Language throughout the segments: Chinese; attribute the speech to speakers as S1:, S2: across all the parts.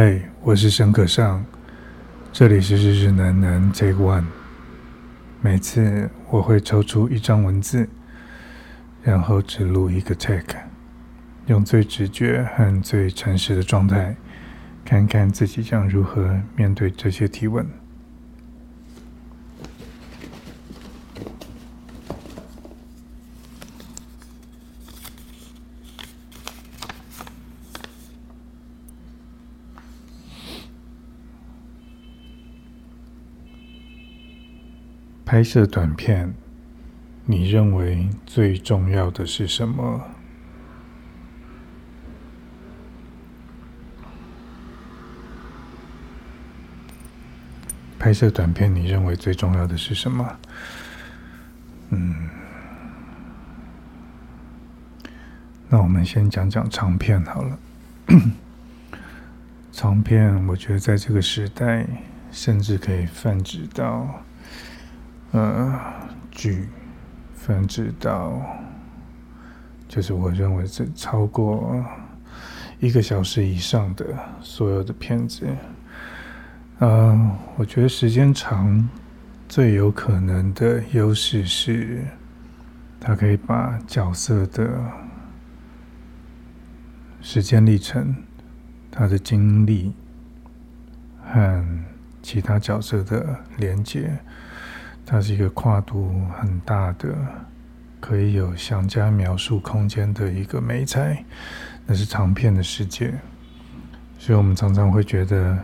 S1: 嗨我是沈可尚，这里是日日难难 Take One。每次我会抽出一张文字，然后只录一个 Take，用最直觉和最诚实的状态，看看自己将如何面对这些提问。拍摄短片，你认为最重要的是什么？拍摄短片，你认为最重要的是什么？嗯，那我们先讲讲长片好了。长片，我觉得在这个时代，甚至可以泛指到。呃，剧分支到，就是我认为是超过一个小时以上的所有的片子。呃，我觉得时间长最有可能的优势是，它可以把角色的时间历程、他的经历和其他角色的连接。它是一个跨度很大的，可以有详加描述空间的一个美材，那是长片的世界。所以我们常常会觉得，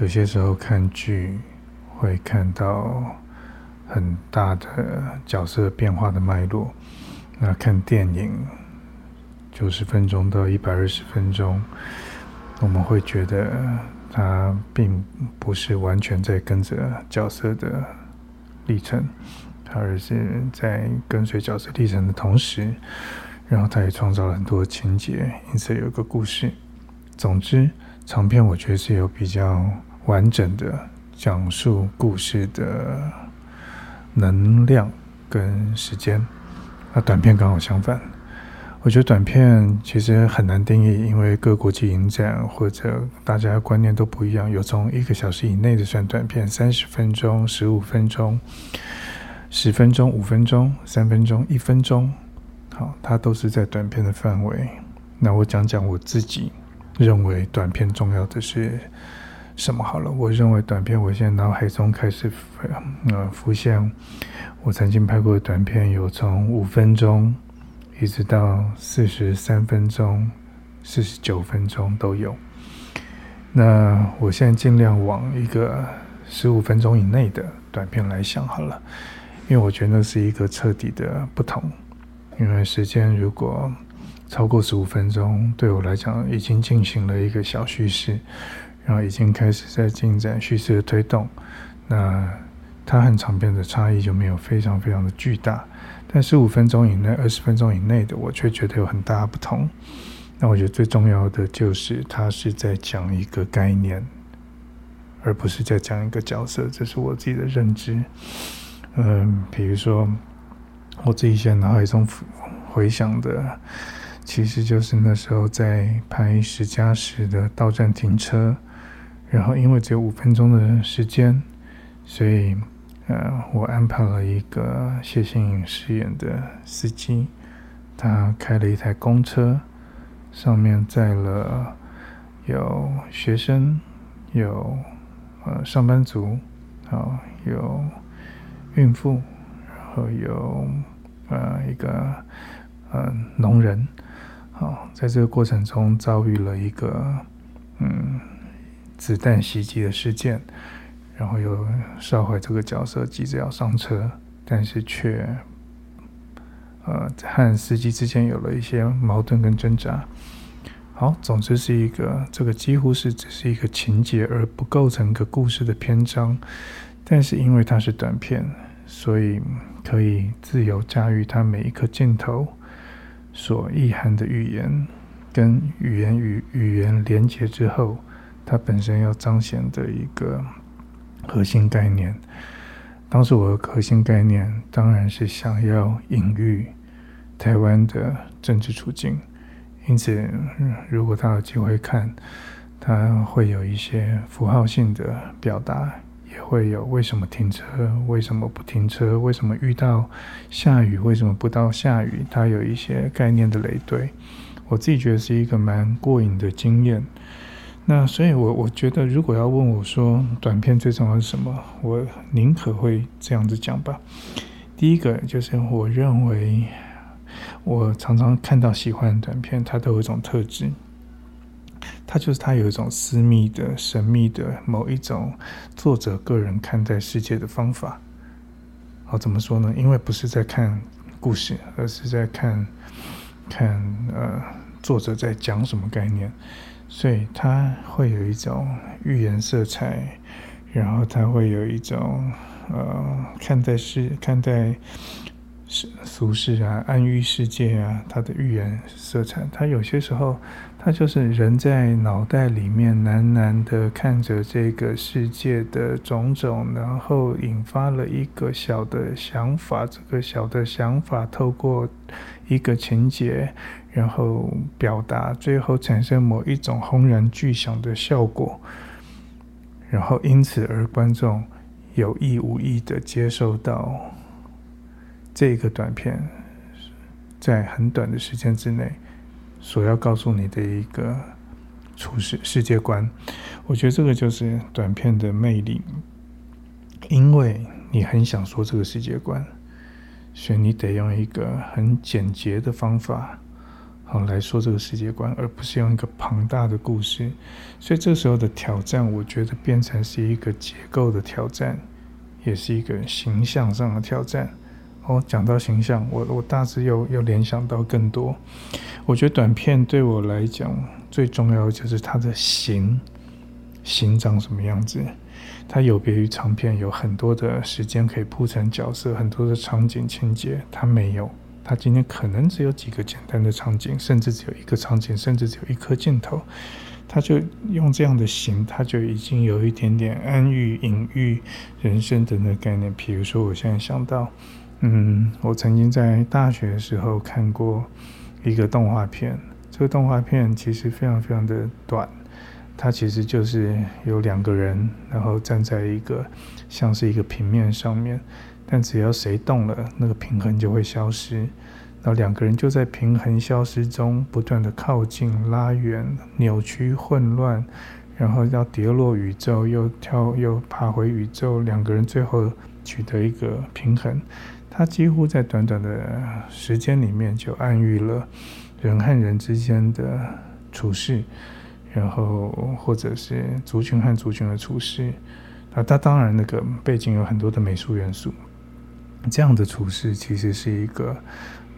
S1: 有些时候看剧会看到很大的角色变化的脉络，那看电影九十分钟到一百二十分钟，我们会觉得它并不是完全在跟着角色的。历程，他而是在跟随角色历程的同时，然后他也创造了很多情节，因此有一个故事。总之，长篇我觉得是有比较完整的讲述故事的能量跟时间，那短片刚好相反。我觉得短片其实很难定义，因为各国际影展或者大家的观念都不一样。有从一个小时以内的算短片，三十分钟、十五分钟、十分钟、五分钟、三分钟、一分钟，好，它都是在短片的范围。那我讲讲我自己认为短片重要的是什么好了。我认为短片，我现在脑海中开始呃浮现，我曾经拍过的短片有从五分钟。一直到四十三分钟、四十九分钟都有。那我现在尽量往一个十五分钟以内的短片来想好了，因为我觉得是一个彻底的不同。因为时间如果超过十五分钟，对我来讲已经进行了一个小叙事，然后已经开始在进展叙事的推动。那它和长片的差异就没有非常非常的巨大。但十五分钟以内、二十分钟以内的，我却觉得有很大不同。那我觉得最重要的就是，它是在讲一个概念，而不是在讲一个角色。这是我自己的认知。嗯，比如说，我自己现在脑海中回想的，其实就是那时候在拍十加十的到站停车，然后因为只有五分钟的时间，所以。呃，我安排了一个谢欣颖饰演的司机，他开了一台公车，上面载了有学生，有呃上班族，好，有孕妇，然后有呃一个呃农人，好，在这个过程中遭遇了一个嗯子弹袭击的事件。然后又烧毁这个角色急着要上车，但是却呃和司机之间有了一些矛盾跟挣扎。好，总之是一个这个几乎是只是一个情节而不构成一个故事的篇章。但是因为它是短片，所以可以自由驾驭它每一颗镜头所意涵的语言，跟语言与语言连接之后，它本身要彰显的一个。核心概念，当时我的核心概念当然是想要隐喻台湾的政治处境。因此，如果他有机会看，他会有一些符号性的表达，也会有为什么停车，为什么不停车，为什么遇到下雨，为什么不到下雨，他有一些概念的累堆。我自己觉得是一个蛮过瘾的经验。那所以我，我觉得，如果要问我说短片最重要是什么，我宁可会这样子讲吧。第一个就是我认为，我常常看到喜欢的短片，它都有一种特质，它就是它有一种私密的、神秘的某一种作者个人看待世界的方法。好，怎么说呢？因为不是在看故事，而是在看看呃作者在讲什么概念。所以它会有一种寓言色彩，然后它会有一种呃看待世看待世俗世啊暗喻世界啊，它的寓言色彩。它有些时候，它就是人在脑袋里面喃喃的看着这个世界的种种，然后引发了一个小的想法。这个小的想法透过一个情节。然后表达，最后产生某一种轰然巨响的效果，然后因此而观众有意无意的接受到这个短片，在很短的时间之内所要告诉你的一个处世世界观。我觉得这个就是短片的魅力，因为你很想说这个世界观，所以你得用一个很简洁的方法。好来说这个世界观，而不是用一个庞大的故事，所以这时候的挑战，我觉得变成是一个结构的挑战，也是一个形象上的挑战。哦，讲到形象，我我大致又又联想到更多。我觉得短片对我来讲最重要的就是它的形，形长什么样子。它有别于长片，有很多的时间可以铺成角色，很多的场景情节，它没有。他今天可能只有几个简单的场景，甚至只有一个场景，甚至只有一颗镜头，他就用这样的形，他就已经有一点点暗喻、隐喻人生的那个概念。比如说，我现在想到，嗯，我曾经在大学的时候看过一个动画片，这个动画片其实非常非常的短，它其实就是有两个人，然后站在一个像是一个平面上面。但只要谁动了，那个平衡就会消失，然后两个人就在平衡消失中不断的靠近、拉远、扭曲、混乱，然后要跌落宇宙，又跳又爬回宇宙，两个人最后取得一个平衡。他几乎在短短的时间里面就暗喻了人和人之间的处事，然后或者是族群和族群的处事。啊，他当然那个背景有很多的美术元素。这样的处事其实是一个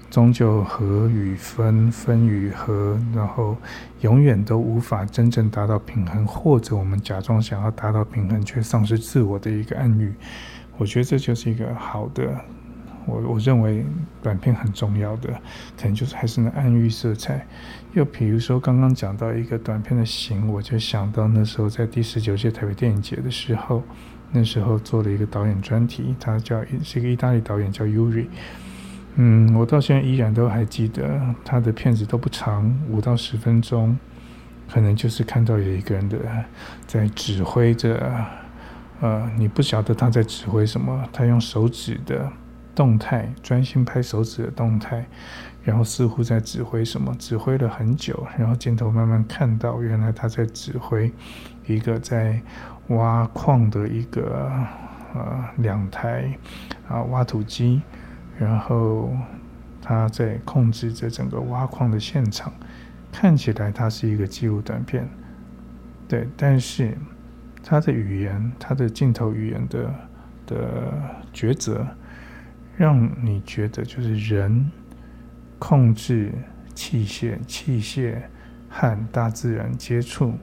S1: 终究合与分，分与合，然后永远都无法真正达到平衡，或者我们假装想要达到平衡却丧失自我的一个暗喻。我觉得这就是一个好的，我我认为短片很重要的，可能就是还是那暗喻色彩。又比如说刚刚讲到一个短片的形，我就想到那时候在第十九届台北电影节的时候。那时候做了一个导演专题，他叫是一个意大利导演叫 Yuri，嗯，我到现在依然都还记得他的片子都不长，五到十分钟，可能就是看到有一个人的在指挥着，呃，你不晓得他在指挥什么，他用手指的动态专心拍手指的动态，然后似乎在指挥什么，指挥了很久，然后镜头慢慢看到原来他在指挥一个在。挖矿的一个呃两台啊挖土机，然后他在控制着整个挖矿的现场，看起来它是一个纪录短片，对，但是他的语言，他的镜头语言的的抉择，让你觉得就是人控制器械，器械和大自然接触。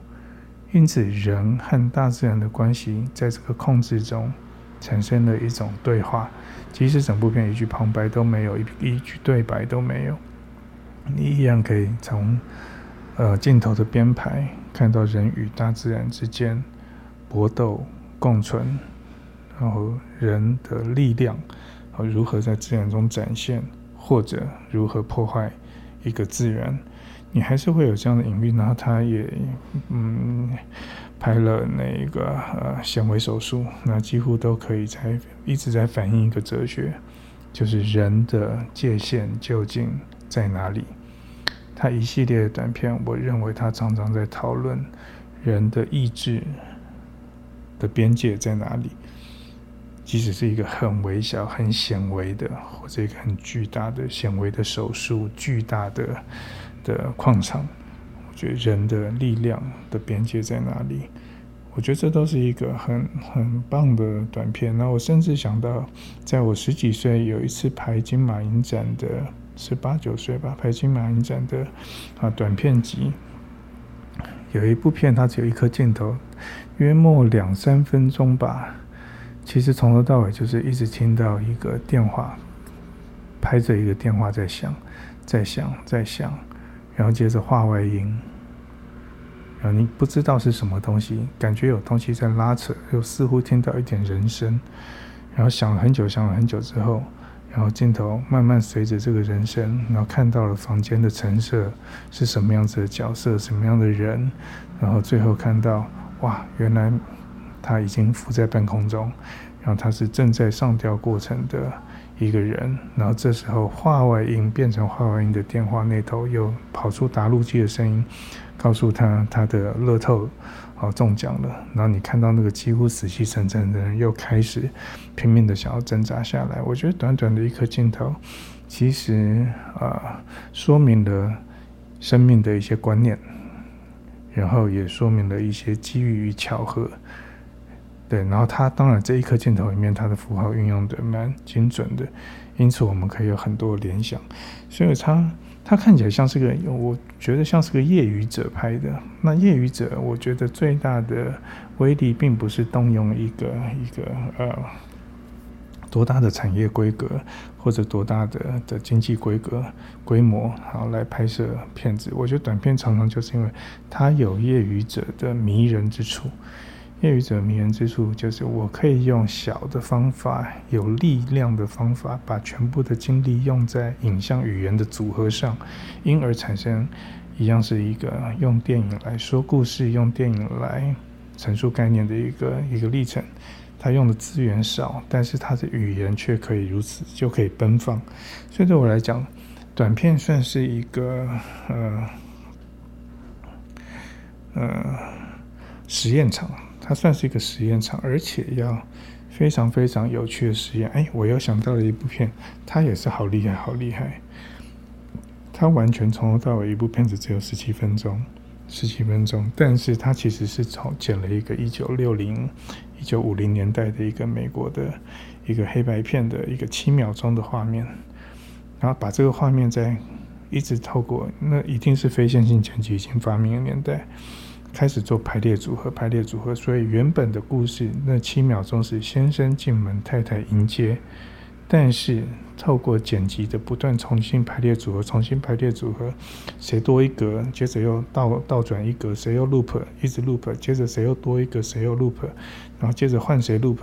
S1: 因此，人和大自然的关系在这个控制中产生了一种对话。即使整部片一句旁白都没有，一一句对白都没有，你依然可以从呃镜头的编排看到人与大自然之间搏斗共存，然后人的力量如何在自然中展现，或者如何破坏一个自然。你还是会有这样的隐喻。然后他也嗯拍了那个呃纤维手术，那几乎都可以在一直在反映一个哲学，就是人的界限究竟在哪里？他一系列的短片，我认为他常常在讨论人的意志的边界在哪里。即使是一个很微小、很显微的，或者一个很巨大的显微的手术，巨大的的矿场，我觉得人的力量的边界在哪里？我觉得这都是一个很很棒的短片。那我甚至想到，在我十几岁有一次排金马影展的十八九岁吧，排金马影展的啊短片集，有一部片，它只有一颗镜头，约莫两三分钟吧。其实从头到尾就是一直听到一个电话，拍着一个电话在响，在响，在响，然后接着话外音，然后你不知道是什么东西，感觉有东西在拉扯，又似乎听到一点人声，然后想了很久，想了很久之后，然后镜头慢慢随着这个人声，然后看到了房间的陈设是什么样子的角色，什么样的人，然后最后看到，哇，原来。他已经浮在半空中，然后他是正在上吊过程的一个人，然后这时候话外音变成话外音的电话那头又跑出答录机的声音，告诉他他的乐透哦中奖了，然后你看到那个几乎死气沉沉的人又开始拼命的想要挣扎下来。我觉得短短的一颗镜头，其实啊、呃、说明了生命的一些观念，然后也说明了一些机遇与巧合。对，然后它当然这一颗镜头里面，它的符号运用的蛮精准的，因此我们可以有很多联想。所以它它看起来像是个，我觉得像是个业余者拍的。那业余者，我觉得最大的威力，并不是动用一个一个呃多大的产业规格或者多大的的经济规格规模，好来拍摄片子。我觉得短片常常就是因为它有业余者的迷人之处。业余者迷人之处就是，我可以用小的方法、有力量的方法，把全部的精力用在影像语言的组合上，因而产生一样是一个用电影来说故事、用电影来陈述概念的一个一个历程。他用的资源少，但是他的语言却可以如此就可以奔放。所以对我来讲，短片算是一个呃呃实验场。它算是一个实验场，而且要非常非常有趣的实验。哎，我又想到了一部片，它也是好厉害，好厉害。它完全从头到尾一部片子只有十七分钟，十七分钟，但是它其实是从剪了一个一九六零、一九五零年代的一个美国的一个黑白片的一个七秒钟的画面，然后把这个画面再一直透过，那一定是非线性剪辑已经发明的年代。开始做排列组合，排列组合。所以原本的故事那七秒钟是先生进门，太太迎接。但是透过剪辑的不断重新排列组合，重新排列组合，谁多一格，接着又倒倒转一格，谁又 loop，一直 loop，接着谁又多一个，谁又 loop，然后接着换谁 loop，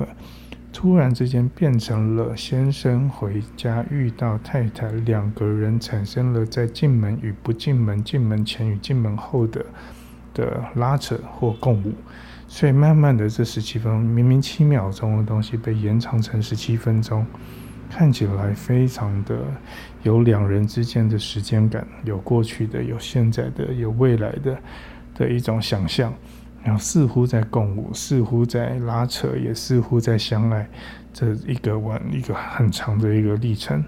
S1: 突然之间变成了先生回家遇到太太，两个人产生了在进门与不进门、进门前与进门后的。的拉扯或共舞，所以慢慢的这十七分，明明七秒钟的东西被延长成十七分钟，看起来非常的有两人之间的时间感，有过去的，有现在的，有未来的的一种想象，然后似乎在共舞，似乎在拉扯，也似乎在相爱，这一个完一个很长的一个历程。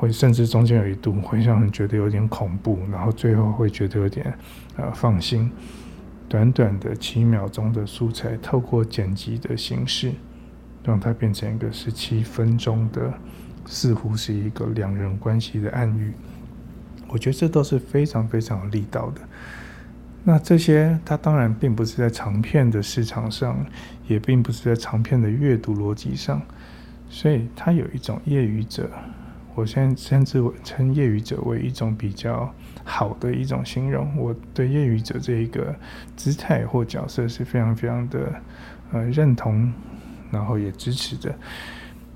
S1: 会甚至中间有一度会让人觉得有点恐怖，然后最后会觉得有点呃放心。短短的七秒钟的素材，透过剪辑的形式，让它变成一个十七分钟的，似乎是一个两人关系的暗喻。我觉得这都是非常非常有力道的。那这些它当然并不是在长片的市场上，也并不是在长片的阅读逻辑上，所以它有一种业余者。我现在称之为称业余者为一种比较好的一种形容。我对业余者这一个姿态或角色是非常非常的呃认同，然后也支持的。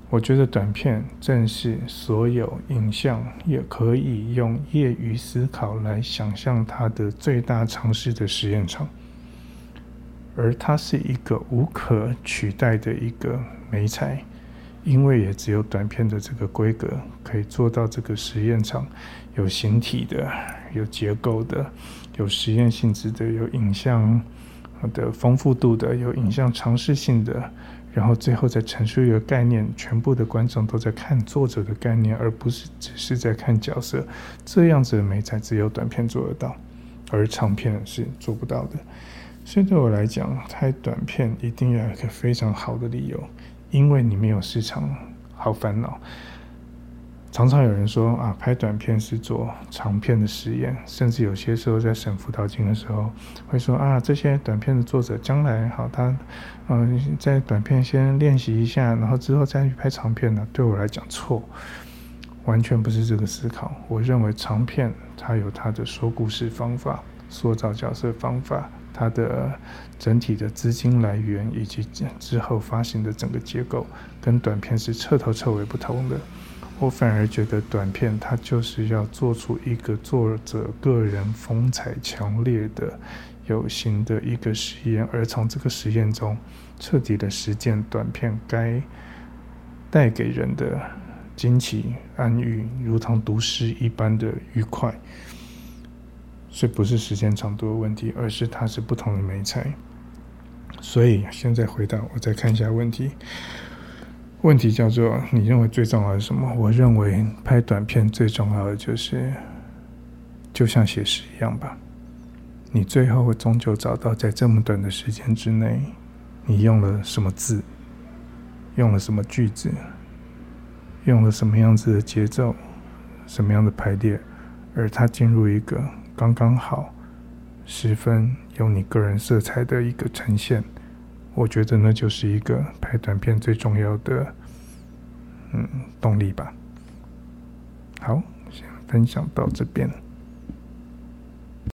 S1: 我觉得短片正是所有影像也可以用业余思考来想象它的最大尝试的实验场，而它是一个无可取代的一个美材，因为也只有短片的这个规格可以做到这个实验场有形体的、有结构的、有实验性质的、有影像的丰富度的、有影像尝试性的。然后最后再陈述一个概念，全部的观众都在看作者的概念，而不是只是在看角色。这样子的美才只有短片做得到，而长片是做不到的。所以对我来讲，拍短片一定要有一个非常好的理由，因为你没有市场，好烦恼。常常有人说啊，拍短片是做长片的实验，甚至有些时候在审辅导金的时候，会说啊，这些短片的作者将来好，他嗯、在短片先练习一下，然后之后再去拍长片呢？对我来讲错，完全不是这个思考。我认为长片它有它的说故事方法、塑造角色方法，它的整体的资金来源以及之后发行的整个结构，跟短片是彻头彻尾不同的。我反而觉得短片它就是要做出一个作者个人风采强烈的有形的一个实验，而从这个实验中彻底的实践短片该带给人的惊奇、安逸，如同读诗一般的愉快。所以不是时间长度的问题，而是它是不同的媒材。所以现在回到我再看一下问题。问题叫做：你认为最重要的是什么？我认为拍短片最重要的就是，就像写诗一样吧。你最后会终究找到，在这么短的时间之内，你用了什么字，用了什么句子，用了什么样子的节奏，什么样的排列，而它进入一个刚刚好、十分有你个人色彩的一个呈现。我觉得那就是一个拍短片最重要的，嗯，动力吧。好，先分享到这边。